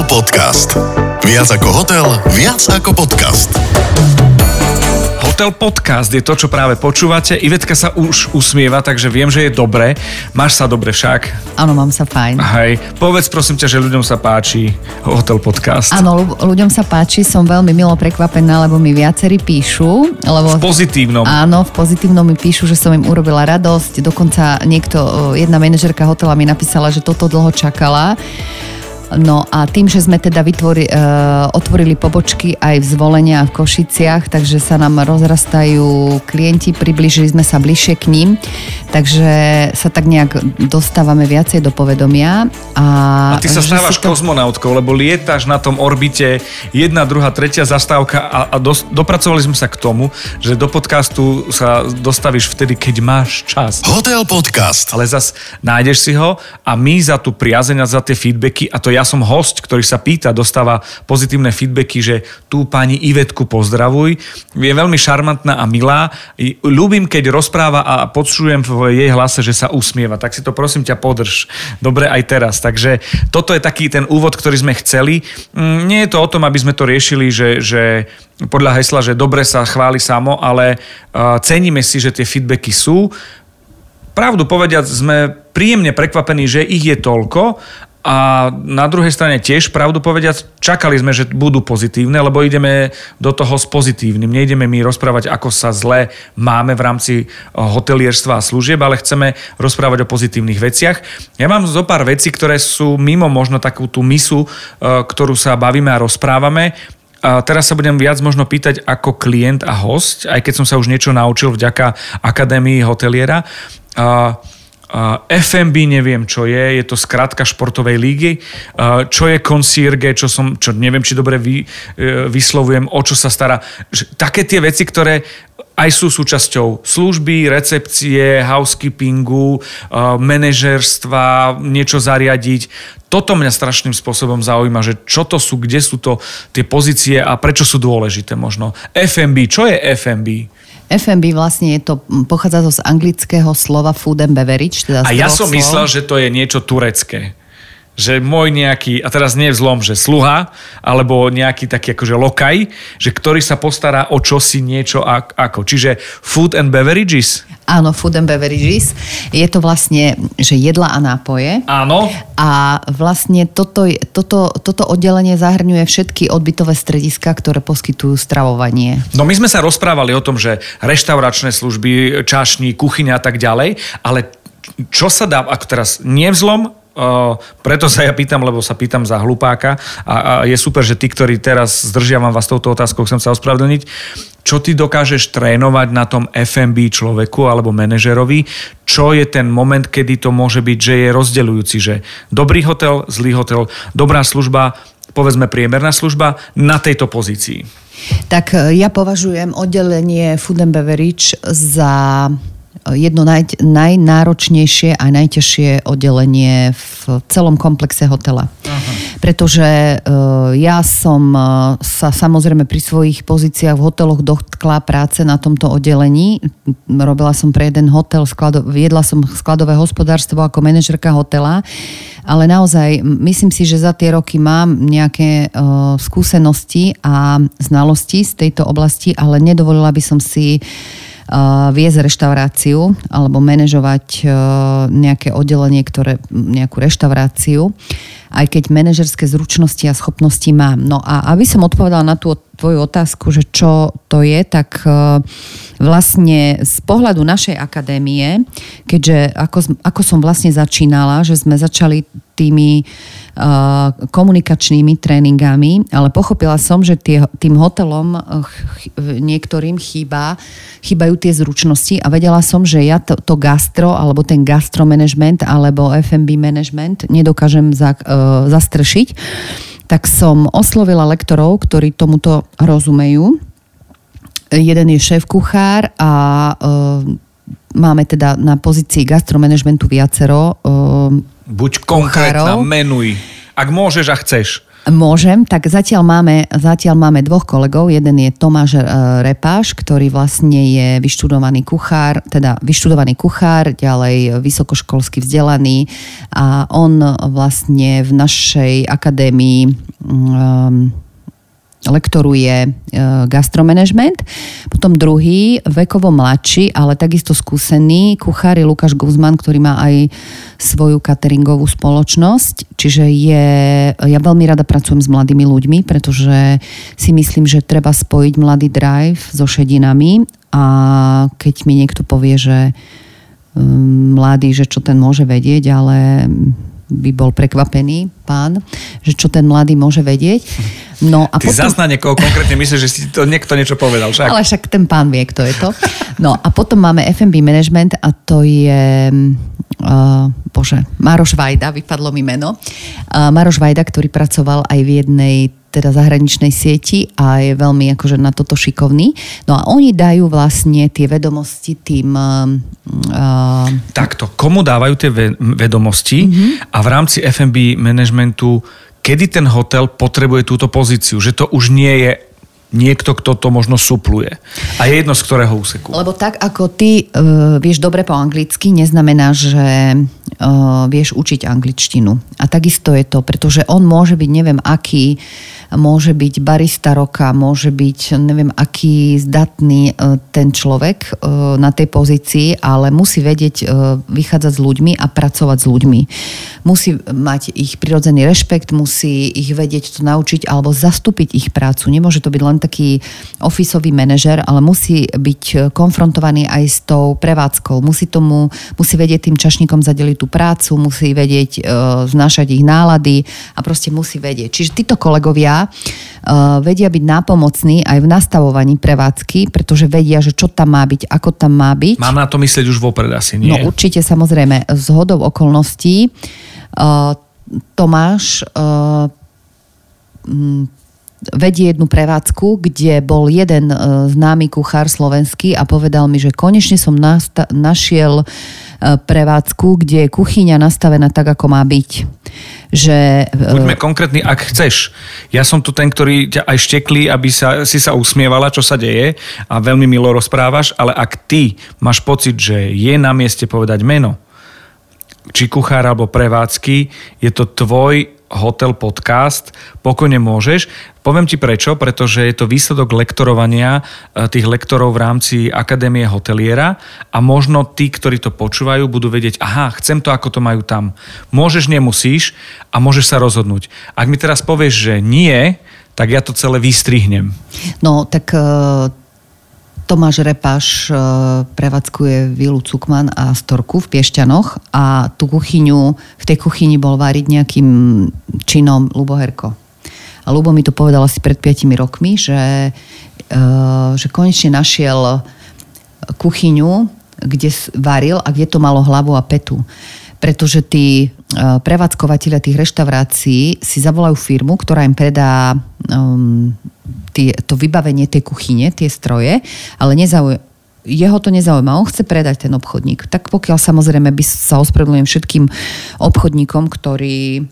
Hotel Podcast. Viac ako hotel, viac ako podcast. Hotel Podcast je to, čo práve počúvate. Ivetka sa už usmieva, takže viem, že je dobre. Máš sa dobre však? Áno, mám sa fajn. Hej, povedz prosím ťa, že ľuďom sa páči Hotel Podcast. Áno, ľu- ľuďom sa páči, som veľmi milo prekvapená, lebo mi viacerí píšu. Lebo... V pozitívnom. Áno, v pozitívnom mi píšu, že som im urobila radosť. Dokonca niekto, o, jedna manažerka hotela mi napísala, že toto dlho čakala. No a tým, že sme teda vytvori, uh, otvorili pobočky aj v Zvolenia a v Košiciach, takže sa nám rozrastajú klienti, približili sme sa bližšie k ním, takže sa tak nejak dostávame viacej do povedomia. A, A ty sa stávaš to- kozmonautkou, lebo lietaš na tom orbite jedna, druhá, tretia zastávka a, a dos, dopracovali sme sa k tomu, že do podcastu sa dostavíš vtedy, keď máš čas. Hotel Podcast. Ale zas nájdeš si ho a my za tú priazeň a za tie feedbacky, a to ja som host, ktorý sa pýta, dostáva pozitívne feedbacky, že tú pani Ivetku pozdravuj. Je veľmi šarmantná a milá. I Ľúbim, keď rozpráva a počujem v jej hlase, že sa usmieva. Tak si to prosím ťa podrž. Dobre aj teraz. Takže toto je taký ten úvod, ktorý sme chceli. Mm, Nie je to o tom, aby sme to riešili, že, že podľa hesla, že dobre sa chváli samo, ale ceníme si, že tie feedbacky sú pravdu povediac, sme príjemne prekvapení, že ich je toľko a na druhej strane tiež, pravdu povediac, čakali sme, že budú pozitívne, lebo ideme do toho s pozitívnym. Nejdeme my rozprávať, ako sa zle máme v rámci eh, hotelierstva a služieb, ale chceme rozprávať o pozitívnych veciach. Ja mám zo pár vecí, ktoré sú mimo možno takú tú misu, eh, ktorú sa bavíme a rozprávame. A teraz sa budem viac možno pýtať ako klient a host, aj keď som sa už niečo naučil vďaka Akadémii hoteliera. A, FMB neviem, čo je, je to skratka športovej lígy. Čo je concierge, čo, som, čo neviem, či dobre vy, e, vyslovujem, o čo sa stará. Také tie veci, ktoré aj sú súčasťou služby, recepcie, housekeepingu, uh, manažerstva, niečo zariadiť. Toto mňa strašným spôsobom zaujíma, že čo to sú, kde sú to tie pozície a prečo sú dôležité možno. FMB, čo je FMB? FMB vlastne je to, pochádza to z anglického slova food and beverage. Teda A ja som slov. myslel, že to je niečo turecké. Že môj nejaký, a teraz nie v zlom, že sluha, alebo nejaký taký akože lokaj, že ktorý sa postará o čosi niečo ak, ako. Čiže food and beverages? Áno, food and beverages. Je to vlastne, že jedla a nápoje. Áno. A vlastne toto, toto, toto oddelenie zahrňuje všetky odbytové strediska, ktoré poskytujú stravovanie. No my sme sa rozprávali o tom, že reštauračné služby, čašní, kuchyňa a tak ďalej, ale čo sa dá, ako teraz nie vzlom, preto sa ja pýtam, lebo sa pýtam za hlupáka a, a je super, že tí, ktorí teraz zdržiavam vás touto otázkou, chcem sa ospravedlniť. Čo ty dokážeš trénovať na tom FMB človeku alebo manažerovi? Čo je ten moment, kedy to môže byť, že je rozdeľujúci, že dobrý hotel, zlý hotel, dobrá služba, povedzme priemerná služba na tejto pozícii? Tak e, ja považujem oddelenie food and beverage za jedno naj, najnáročnejšie a najťažšie oddelenie v celom komplexe hotela. Aha. Pretože uh, ja som uh, sa samozrejme pri svojich pozíciách v hoteloch dotkla práce na tomto oddelení. Robila som pre jeden hotel, sklado, viedla som skladové hospodárstvo ako manažerka hotela, ale naozaj myslím si, že za tie roky mám nejaké uh, skúsenosti a znalosti z tejto oblasti, ale nedovolila by som si viesť reštauráciu alebo manažovať uh, nejaké oddelenie, ktoré, nejakú reštauráciu, aj keď manažerské zručnosti a schopnosti mám. No a aby som odpovedala na tú tvoju otázku, že čo to je, tak uh, vlastne z pohľadu našej akadémie, keďže ako, ako som vlastne začínala, že sme začali tými uh, komunikačnými tréningami, ale pochopila som, že tým hotelom ch- niektorým chýba, chýbajú tie zručnosti a vedela som, že ja to, to gastro alebo ten gastromanagement alebo F&B management nedokážem za, zastršiť. Tak som oslovila lektorov, ktorí tomuto rozumejú. Jeden je šéf-kuchár a uh, máme teda na pozícii gastromanagementu viacero uh, Buď konkrétna, Kuchárov. menuj. Ak môžeš a chceš. Môžem, tak zatiaľ máme, zatiaľ máme dvoch kolegov. Jeden je Tomáš e, Repáš, ktorý vlastne je vyštudovaný kuchár, teda vyštudovaný kuchár, ďalej vysokoškolsky vzdelaný a on vlastne v našej akadémii um, lektoruje e, gastromanagement. Potom druhý, vekovo mladší, ale takisto skúsený, kuchár je Lukáš Guzman, ktorý má aj svoju cateringovú spoločnosť. Čiže je, ja veľmi rada pracujem s mladými ľuďmi, pretože si myslím, že treba spojiť mladý drive so šedinami a keď mi niekto povie, že um, mladý, že čo ten môže vedieť, ale by bol prekvapený pán, že čo ten mladý môže vedieť. No, a Ty potom... zas na niekoho konkrétne myslíš, že si to niekto niečo povedal, však? Ale však ten pán vie, kto je to. No a potom máme FMB Management a to je uh, bože, Maroš Vajda, vypadlo mi meno. Uh, Maroš Vajda, ktorý pracoval aj v jednej teda zahraničnej sieti a je veľmi akože na toto šikovný. No a oni dajú vlastne tie vedomosti tým... Uh, Takto, komu dávajú tie vedomosti uh-huh. a v rámci FMB managementu kedy ten hotel potrebuje túto pozíciu, že to už nie je niekto, kto to možno supluje. A je jedno z ktorého úseku. Lebo tak, ako ty uh, vieš dobre po anglicky, neznamená, že uh, vieš učiť angličtinu. A takisto je to, pretože on môže byť neviem aký môže byť barista roka, môže byť neviem aký zdatný e, ten človek e, na tej pozícii, ale musí vedieť e, vychádzať s ľuďmi a pracovať s ľuďmi. Musí mať ich prirodzený rešpekt, musí ich vedieť to naučiť alebo zastúpiť ich prácu. Nemôže to byť len taký ofisový manažer, ale musí byť konfrontovaný aj s tou prevádzkou. Musí tomu, musí vedieť tým čašníkom zadeliť tú prácu, musí vedieť znášať ich nálady a proste musí vedieť. Čiže títo kolegovia uh, vedia byť nápomocní aj v nastavovaní prevádzky, pretože vedia, že čo tam má byť, ako tam má byť. Mám na to myslieť už vopred asi, nie? No určite, samozrejme, z hodou okolností. Uh, Tomáš uh, vedie jednu prevádzku, kde bol jeden známy kuchár slovenský a povedal mi, že konečne som našiel prevádzku, kde je kuchyňa nastavená tak, ako má byť že... E, Buďme konkrétni, ak chceš. Ja som tu ten, ktorý ťa aj šteklí, aby sa, si sa usmievala, čo sa deje a veľmi milo rozprávaš, ale ak ty máš pocit, že je na mieste povedať meno, či kuchár alebo prevádzky, je to tvoj hotel podcast, pokojne môžeš. Poviem ti prečo, pretože je to výsledok lektorovania e, tých lektorov v rámci Akadémie hoteliera a možno tí, ktorí to počúvajú, budú vedieť, aha, chcem to, ako to majú tam. Môžeš, nemusíš a môžeš sa rozhodnúť. Ak mi teraz povieš, že nie, tak ja to celé vystrihnem. No, tak e, Tomáš Repáš e, prevádzkuje Vilu Cukman a Storku v Piešťanoch a tú kuchyňu, v tej kuchyni bol váriť nejakým činom Lubo Herko. A Lubo mi to povedal asi pred 5 rokmi, že, e, že konečne našiel kuchyňu, kde varil a kde to malo hlavu a petu pretože tí e, prevádzkovateľia tých reštaurácií si zavolajú firmu, ktorá im predá um, tie, to vybavenie tej kuchyne, tie stroje, ale nezauj- jeho to nezaujíma, on chce predať ten obchodník. Tak pokiaľ samozrejme by sa ospravedlňujem všetkým obchodníkom, ktorí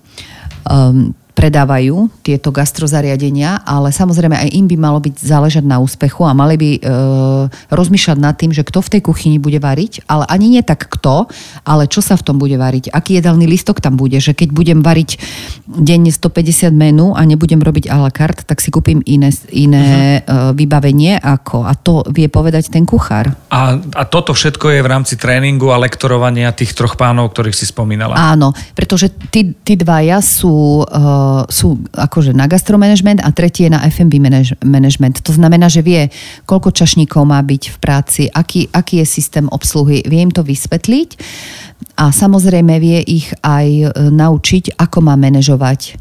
um, predávajú tieto gastrozariadenia, ale samozrejme aj im by malo byť záležať na úspechu a mali by e, rozmýšľať nad tým, že kto v tej kuchyni bude variť, ale ani nie tak kto, ale čo sa v tom bude variť, aký jedálny listok tam bude, že keď budem variť denne 150 menu a nebudem robiť a la carte, tak si kúpim iné, iné uh-huh. vybavenie ako, a to vie povedať ten kuchár. A, a toto všetko je v rámci tréningu a lektorovania tých troch pánov, ktorých si spomínala. Áno, pretože tí, tí dvaja sú uh, sú akože na gastromanagement a tretí je na F&B management. To znamená, že vie, koľko čašníkov má byť v práci, aký, aký je systém obsluhy, vie im to vysvetliť a samozrejme vie ich aj e, naučiť, ako má manažovať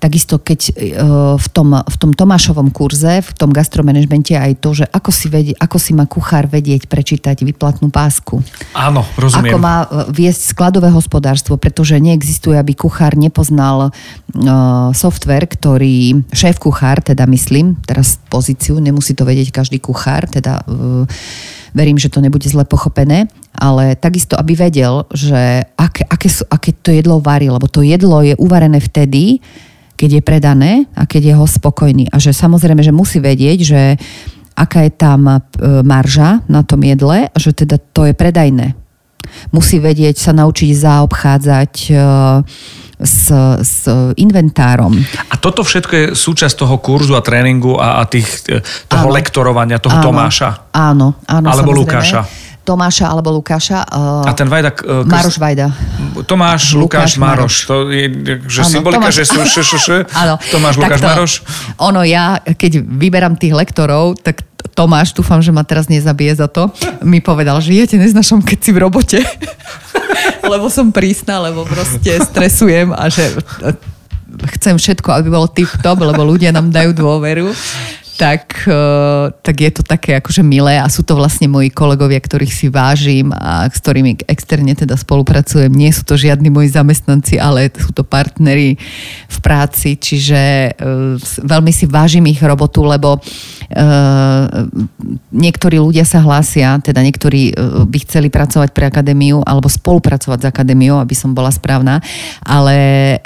Takisto keď e, v tom, v tom Tomášovom kurze, v tom gastromanagemente aj to, že ako si, vedie, ako si má kuchár vedieť prečítať vyplatnú pásku. Áno, rozumiem. Ako má e, viesť skladové hospodárstvo, pretože neexistuje, aby kuchár nepoznal uh, software, ktorý, šéf kuchár, teda myslím, teraz pozíciu, nemusí to vedieť každý kuchár, teda verím, že to nebude zle pochopené, ale takisto, aby vedel, že aké, aké, sú, aké to jedlo varí, lebo to jedlo je uvarené vtedy, keď je predané a keď je ho spokojný. A že samozrejme, že musí vedieť, že aká je tam e, marža na tom jedle, že teda to je predajné. Musí vedieť sa naučiť zaobchádzať e, s, s inventárom. A toto všetko je súčasť toho kurzu a tréningu a, a tých, e, toho áno. lektorovania, toho áno, Tomáša? Áno, áno. Alebo samozrejme. Lukáša? Tomáša alebo Lukáša. Uh, a ten Vajda... Uh, Maroš Vajda. Tomáš, Lukáš, Lukáš Maroš. To je že ano, symbolika, Tomáš, že sú š, š, š. Áno. Tomáš, Lukáš, Maroš. Ono, ja, keď vyberám tých lektorov, tak Tomáš, dúfam, že ma teraz nezabije za to, mi povedal, že ja te neznašam, keď si v robote. lebo som prísna, lebo proste stresujem a že chcem všetko, aby bolo tip-top, lebo ľudia nám dajú dôveru tak, eh, tak je to také akože milé a sú to vlastne moji kolegovia, ktorých si vážim a s ktorými externe teda spolupracujem. Nie sú to žiadni moji zamestnanci, ale sú to partneri v práci, čiže uh, veľmi si vážim ich robotu, lebo uh, niektorí ľudia sa hlásia, teda niektorí by chceli pracovať pre akadémiu alebo spolupracovať s akadémiou, aby som bola správna, ale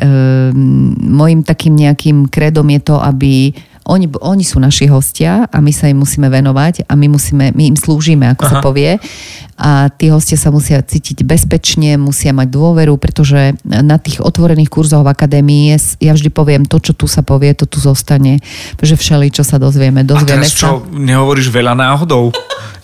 môjim takým nejakým kredom je to, aby oni, oni sú naši hostia a my sa im musíme venovať a my, musíme, my im slúžime, ako Aha. sa povie. A tí hostia sa musia cítiť bezpečne, musia mať dôveru, pretože na tých otvorených kurzoch v akadémii ja vždy poviem, to, čo tu sa povie, to tu zostane. Pretože všeli, čo sa dozvieme, dozvieme a teraz čo, nehovoríš veľa náhodou?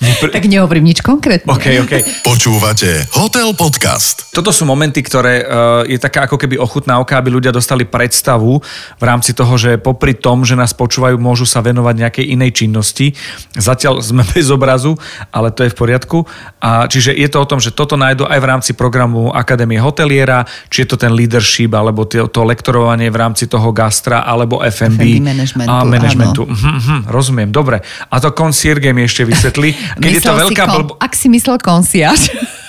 Tak nehovorím nič konkrétne. Okay, okay. Počúvate Hotel Podcast. Toto sú momenty, ktoré uh, je taká ako keby ochutnávka, aby ľudia dostali predstavu v rámci toho, že popri tom, že nás počúvajú, môžu sa venovať nejakej inej činnosti. Zatiaľ sme bez obrazu, ale to je v poriadku. A čiže je to o tom, že toto nájdu aj v rámci programu Akadémie hoteliera, či je to ten leadership, alebo to, to lektorovanie v rámci toho gastra, alebo FMB. FMB managementu. A managementu. Hm, hm, rozumiem, dobre. A to concierge mi ešte vysvetlí. Keď je to veľká kon, blbo... Ak si myslel konciaž.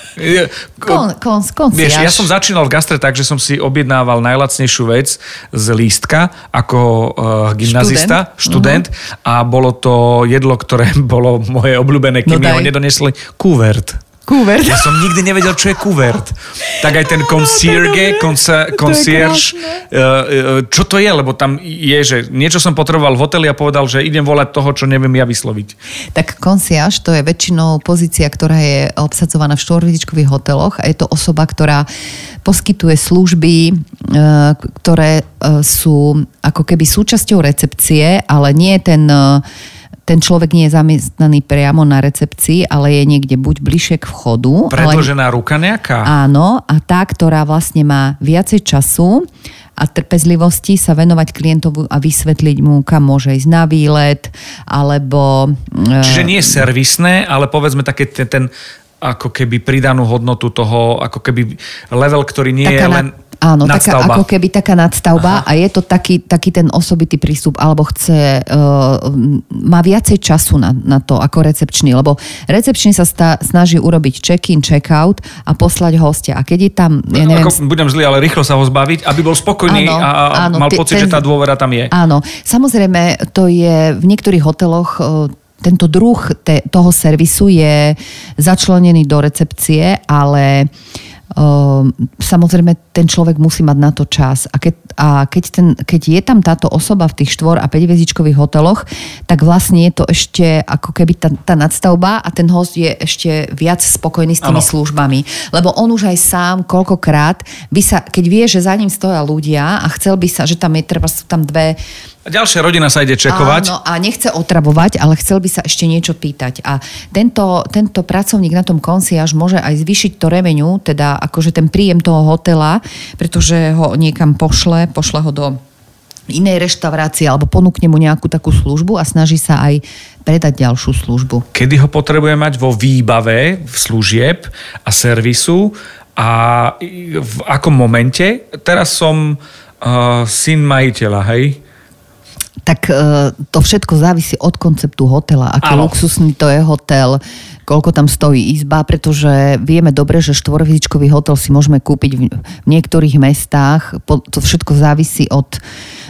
Kon, kon, Vieš, ja som začínal v gastre tak, že som si objednával najlacnejšiu vec z lístka ako uh, gymnazista, študent, študent uh-huh. a bolo to jedlo, ktoré bolo moje obľúbené, kým no mi ho nedonesli, kuvert. Kuvert. Ja som nikdy nevedel, čo je kuvert. Tak aj ten concierge, concierge, eh, eh, čo to je, lebo tam je, že niečo som potreboval v hoteli a povedal, že idem volať toho, čo neviem ja vysloviť. Tak concierge to je väčšinou pozícia, ktorá je obsadzovaná v štvorvidičkových hoteloch a je to osoba, ktorá poskytuje služby, eh, ktoré sú ako keby súčasťou recepcie, ale nie je ten ten človek nie je zamestnaný priamo na recepcii, ale je niekde buď bližšie k vchodu. Predložená ale... ruka nejaká? Áno, a tá, ktorá vlastne má viacej času a trpezlivosti sa venovať klientovu a vysvetliť mu, kam môže ísť na výlet, alebo... E, Čiže nie je servisné, ale povedzme také ten, ten ako keby pridanú hodnotu toho, ako keby level, ktorý nie Taká je len... Na Áno, taká, ako keby taká nadstavba Aha. a je to taký, taký ten osobitý prístup, alebo chce, uh, má viacej času na, na to ako recepčný, lebo recepčný sa stá, snaží urobiť check-in, check-out a poslať hostia. A keď je tam... Ja neviem, ako, budem zlý, ale rýchlo sa ho zbaviť, aby bol spokojný áno, a, áno, mal pocit, ten, že tá dôvera tam je. Áno, samozrejme, to je v niektorých hoteloch uh, tento druh te, toho servisu je začlenený do recepcie, ale uh, samozrejme ten človek musí mať na to čas. A keď, a keď, ten, keď je tam táto osoba v tých štvor a 5 vezičkových hoteloch, tak vlastne je to ešte ako keby tá, tá nadstavba a ten host je ešte viac spokojný s tými ano. službami. Lebo on už aj sám koľkokrát by sa, keď vie, že za ním stoja ľudia a chcel by sa, že tam je treba sú tam dve a ďalšia rodina sa ide čekovať. Áno, a nechce otravovať, ale chcel by sa ešte niečo pýtať. A tento, tento pracovník na tom až môže aj zvýšiť to remeniu, teda akože ten príjem toho hotela, pretože ho niekam pošle, pošle ho do inej reštaurácie alebo ponúkne mu nejakú takú službu a snaží sa aj predať ďalšiu službu. Kedy ho potrebuje mať vo výbave v služieb a servisu a v akom momente? Teraz som uh, syn majiteľa, hej? Tak e, to všetko závisí od konceptu hotela. Aký Áno. luxusný to je hotel, koľko tam stojí izba, pretože vieme dobre, že štvorhviezdičkový hotel si môžeme kúpiť v niektorých mestách. To všetko závisí od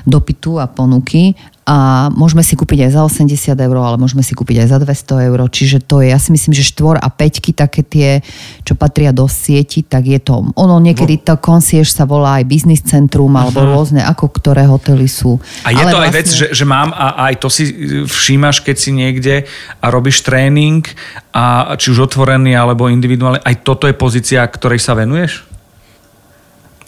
dopytu a ponuky. A môžeme si kúpiť aj za 80 eur, ale môžeme si kúpiť aj za 200 eur. Čiže to je, ja si myslím, že štvor a peťky, také tie, čo patria do sieti, tak je to. Ono niekedy to concierge sa volá aj business centrum alebo uh-huh. rôzne, ako ktoré hotely sú. A je ale to vlastne... aj vec, že, že mám a aj to si všímaš, keď si niekde a robíš tréning a či už otvorený alebo individuálny, aj toto je pozícia, ktorej sa venuješ?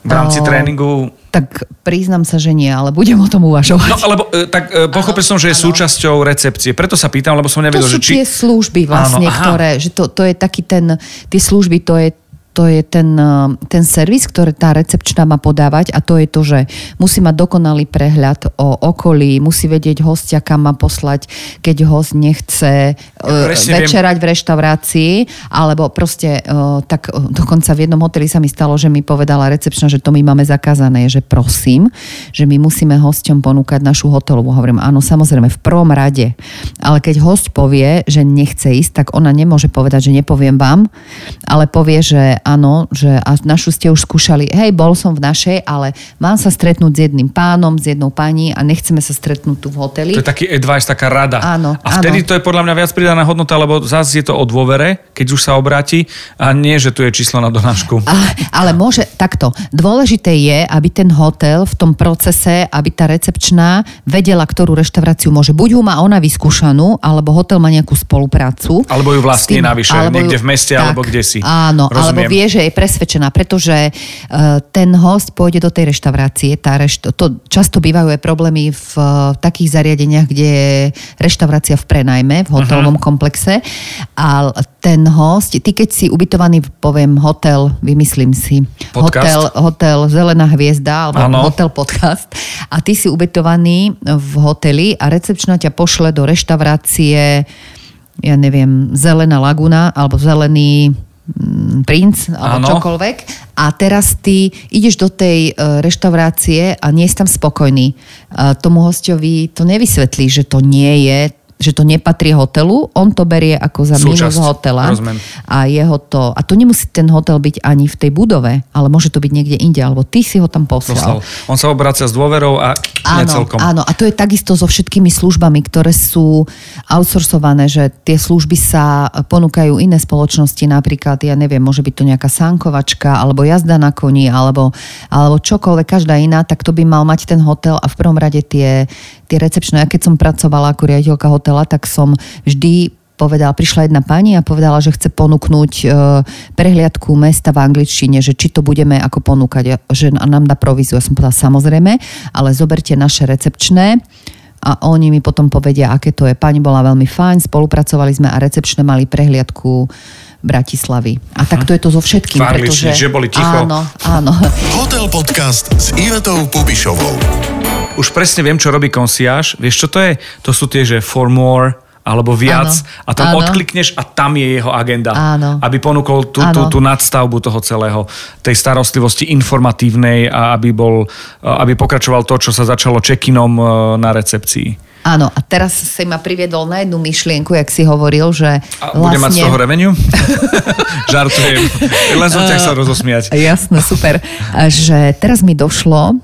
V rámci o... tréningu tak priznám sa, že nie, ale budem o tom uvažovať. No, alebo e, tak e, pochopil som, že je ano. súčasťou recepcie. Preto sa pýtam, lebo som nevedel, že či... To sú tie služby vlastne, Áno, ktoré, že to, to je taký ten, tie služby, to je to je ten, eh, ten servis, ktorý tá recepčná má podávať a to je to, že musí mať dokonalý prehľad o okolí, musí vedieť hostia, kam má poslať, keď host nechce eh, večerať viem. v reštaurácii, alebo proste eh, tak dokonca v jednom hoteli sa mi stalo, že mi povedala recepčná, že to my máme zakázané, že prosím, že my musíme hosťom ponúkať našu hotelovú. Hovorím, áno, samozrejme, v prvom rade. Ale keď host povie, že nechce ísť, tak ona nemôže povedať, že nepoviem vám, ale povie, že áno, že a našu ste už skúšali, hej, bol som v našej, ale mám sa stretnúť s jedným pánom, s jednou pani a nechceme sa stretnúť tu v hoteli. To je taký advice, taká rada. Áno, a vtedy áno. to je podľa mňa viac pridaná hodnota, lebo zase je to o dôvere, keď už sa obráti a nie, že tu je číslo na donášku. ale môže, takto, dôležité je, aby ten hotel v tom procese, aby tá recepčná vedela, ktorú reštauráciu môže. Buď ju má ona vyskúšanú, alebo hotel má nejakú spoluprácu. Alebo ju vlastne navyše, niekde v meste, tak, alebo kde si. Áno, Rozumiem. alebo vie, že je presvedčená, pretože uh, ten host pôjde do tej reštaurácie. Tá rešt- to často bývajú aj problémy v takých zariadeniach, kde je reštaurácia v prenajme, v hotelovom uh-huh. komplexe. A ten host, ty keď si ubytovaný, poviem, hotel, vymyslím si, hotel, hotel Zelená hviezda, alebo ano. hotel podcast, a ty si ubytovaný v hoteli a recepčná ťa pošle do reštaurácie ja neviem, Zelená laguna alebo Zelený princ alebo ano. čokoľvek a teraz ty ideš do tej uh, reštaurácie a nie si tam spokojný. Tomu hostovi to nevysvetlí, že to nie je že to nepatrí hotelu, on to berie ako za Súčasť. minus hotela. Rozumiem. A jeho to, a to nemusí ten hotel byť ani v tej budove, ale môže to byť niekde inde, alebo ty si ho tam poslal. poslal. On sa obracia s dôverou a áno, celkom. Áno, a to je takisto so všetkými službami, ktoré sú outsourcované, že tie služby sa ponúkajú iné spoločnosti, napríklad, ja neviem, môže byť to nejaká sankovačka, alebo jazda na koni, alebo, alebo čokoľvek, každá iná, tak to by mal mať ten hotel a v prvom rade tie, tie recepčné. Ja keď som pracovala ako riaditeľka hotela, tak som vždy povedala, prišla jedna pani a povedala, že chce ponúknuť e, prehliadku mesta v angličtine, že či to budeme ako ponúkať, že nám dá províziu. Ja som povedala, samozrejme, ale zoberte naše recepčné a oni mi potom povedia, aké to je. Pani bola veľmi fajn, spolupracovali sme a recepčné mali prehliadku Bratislavy. A tak to je to so všetkým. pretože... že boli ticho. Áno, áno. Hotel Podcast s Ivetou Pubišovou už presne viem, čo robí konciáž. Vieš, čo to je? To sú tie, že for more, alebo viac áno, a tam áno. odklikneš a tam je jeho agenda. Áno. Aby ponúkol tú, tú, tú nadstavbu toho celého, tej starostlivosti informatívnej a aby, bol, aby pokračoval to, čo sa začalo čekinom e, na recepcii. Áno, a teraz si ma priviedol na jednu myšlienku, jak si hovoril, že a vlastne... Bude mať z toho revenue? Žartujem. Len som ťa chcel rozosmiať. Jasné, super. Že teraz mi došlo,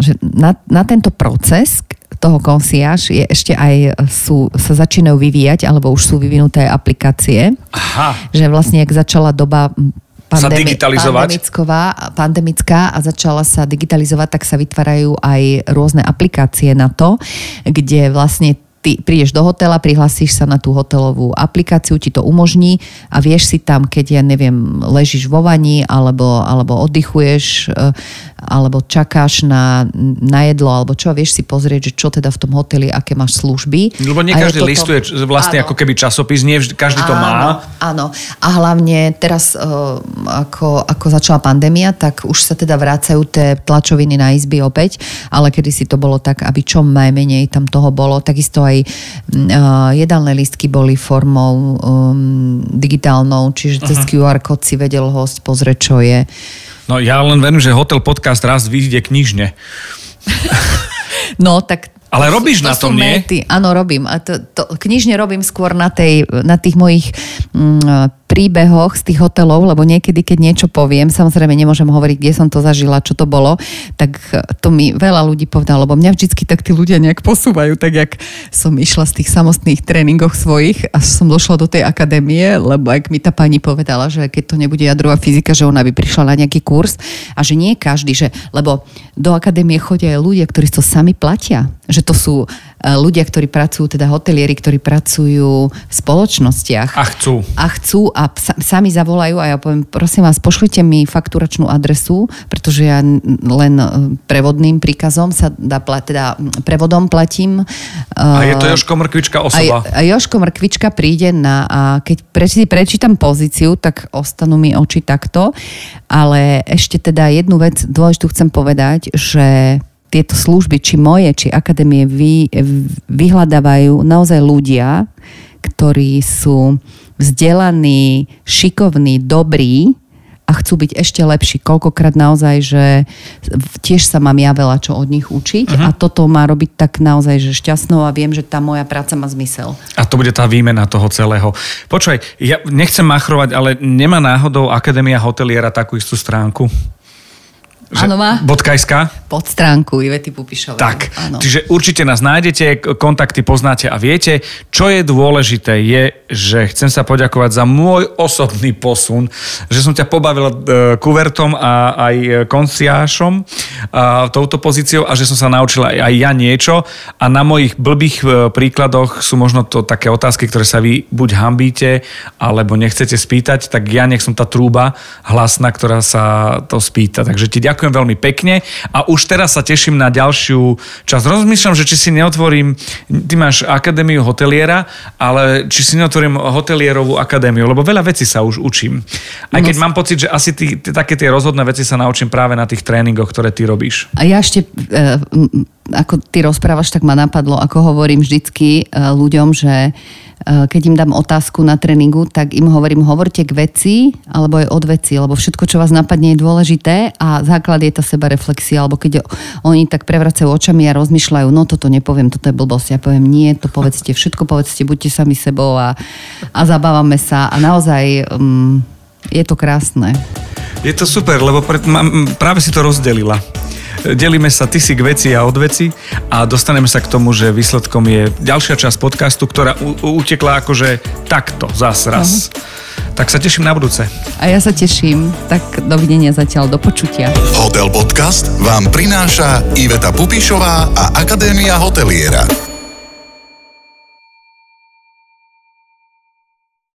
že na, na tento proces toho konciáž je ešte aj sú, sa začínajú vyvíjať, alebo už sú vyvinuté aplikácie. Aha. Že vlastne, ak začala doba pandemi- pandemická, pandemická a začala sa digitalizovať, tak sa vytvárajú aj rôzne aplikácie na to, kde vlastne ty prídeš do hotela, prihlasíš sa na tú hotelovú aplikáciu, ti to umožní a vieš si tam, keď ja neviem, ležíš vo vani alebo, alebo oddychuješ e, alebo čakáš na, na jedlo alebo čo, vieš si pozrieť, že čo teda v tom hoteli, aké máš služby. Lebo nie každý toto... listuje vlastne áno. ako keby časopis, nie každý to áno, má. Áno, a hlavne teraz, e, ako, ako začala pandémia, tak už sa teda vrácajú tie tlačoviny na izby opäť, ale kedy si to bolo tak, aby čo najmenej tam toho bolo, takisto aj uh, jedálne listky boli formou um, digitálnou, čiže cez uh-huh. QR kód si vedel host pozrieť, čo je. No ja len verím, že Hotel Podcast raz vyjde knižne. no tak ale robíš to, to na tom, nie? Méty. Áno, robím. A to, to, knižne robím skôr na, tej, na tých mojich mm, príbehoch z tých hotelov, lebo niekedy, keď niečo poviem, samozrejme nemôžem hovoriť, kde som to zažila, čo to bolo, tak to mi veľa ľudí povedalo, lebo mňa vždycky tak tí ľudia nejak posúvajú, tak jak som išla z tých samostných tréningoch svojich a som došla do tej akadémie, lebo ak mi tá pani povedala, že keď to nebude jadrová fyzika, že ona by prišla na nejaký kurz a že nie každý, že, lebo do akadémie chodia aj ľudia, ktorí to sami platia, že to sú ľudia, ktorí pracujú, teda hotelieri, ktorí pracujú v spoločnostiach. A chcú. A chcú a sami zavolajú a ja poviem, prosím vás, pošlite mi fakturačnú adresu, pretože ja len e, prevodným príkazom sa dá, teda prevodom platím. A je to e, Joško Mrkvička osoba. A, Joško Mrkvička príde na, a keď preči, prečítam pozíciu, tak ostanú mi oči takto, ale ešte teda jednu vec dôležitú chcem povedať, že tieto služby, či moje, či akadémie, vy, vyhľadávajú naozaj ľudia, ktorí sú vzdelaní, šikovní, dobrí a chcú byť ešte lepší. Koľkokrát naozaj, že tiež sa mám ja veľa čo od nich učiť uh-huh. a toto má robiť tak naozaj, že šťastnou a viem, že tá moja práca má zmysel. A to bude tá výmena toho celého. Počkaj, ja nechcem machrovať, ale nemá náhodou Akadémia hoteliera takú istú stránku? Áno má. Bodkajská? Pod stránku Ivety Pupišovej. Tak, áno. čiže určite nás nájdete, kontakty poznáte a viete. Čo je dôležité je, že chcem sa poďakovať za môj osobný posun, že som ťa pobavil e, kuvertom a aj konciášom a touto pozíciou a že som sa naučil aj, ja niečo a na mojich blbých e, príkladoch sú možno to také otázky, ktoré sa vy buď hambíte alebo nechcete spýtať, tak ja nech som tá trúba hlasná, ktorá sa to spýta. Takže ti ďakujem ďakujem veľmi pekne a už teraz sa teším na ďalšiu časť. Rozmýšľam, že či si neotvorím, ty máš akadémiu hoteliera, ale či si neotvorím hotelierovú akadémiu, lebo veľa vecí sa už učím. Aj keď no, mám pocit, že asi tí, tí, také tie rozhodné veci sa naučím práve na tých tréningoch, ktoré ty robíš. A ja ešte, e, ako ty rozprávaš, tak ma napadlo, ako hovorím vždycky e, ľuďom, že Eh, keď im dám otázku na tréningu, tak im hovorím, hovorte k veci alebo aj od veci, lebo všetko, čo vás napadne, je dôležité a základ je tá seba reflexia, alebo keď oni tak prevracajú očami a rozmýšľajú, no toto nepoviem, toto je blbosť, ja poviem nie, to povedzte, všetko povedzte, buďte sami sebou a, a zabávame sa. A naozaj um, je to krásne. Je to super, lebo pred, práve si to rozdelila delíme sa ty si k veci a od veci a dostaneme sa k tomu, že výsledkom je ďalšia časť podcastu, ktorá u- utekla akože takto zás raz. Uh-huh. Tak sa teším na budúce. A ja sa teším. Tak dovidenia zatiaľ, do počutia. Hotel Podcast vám prináša Iveta Pupišová a Akadémia hoteliera.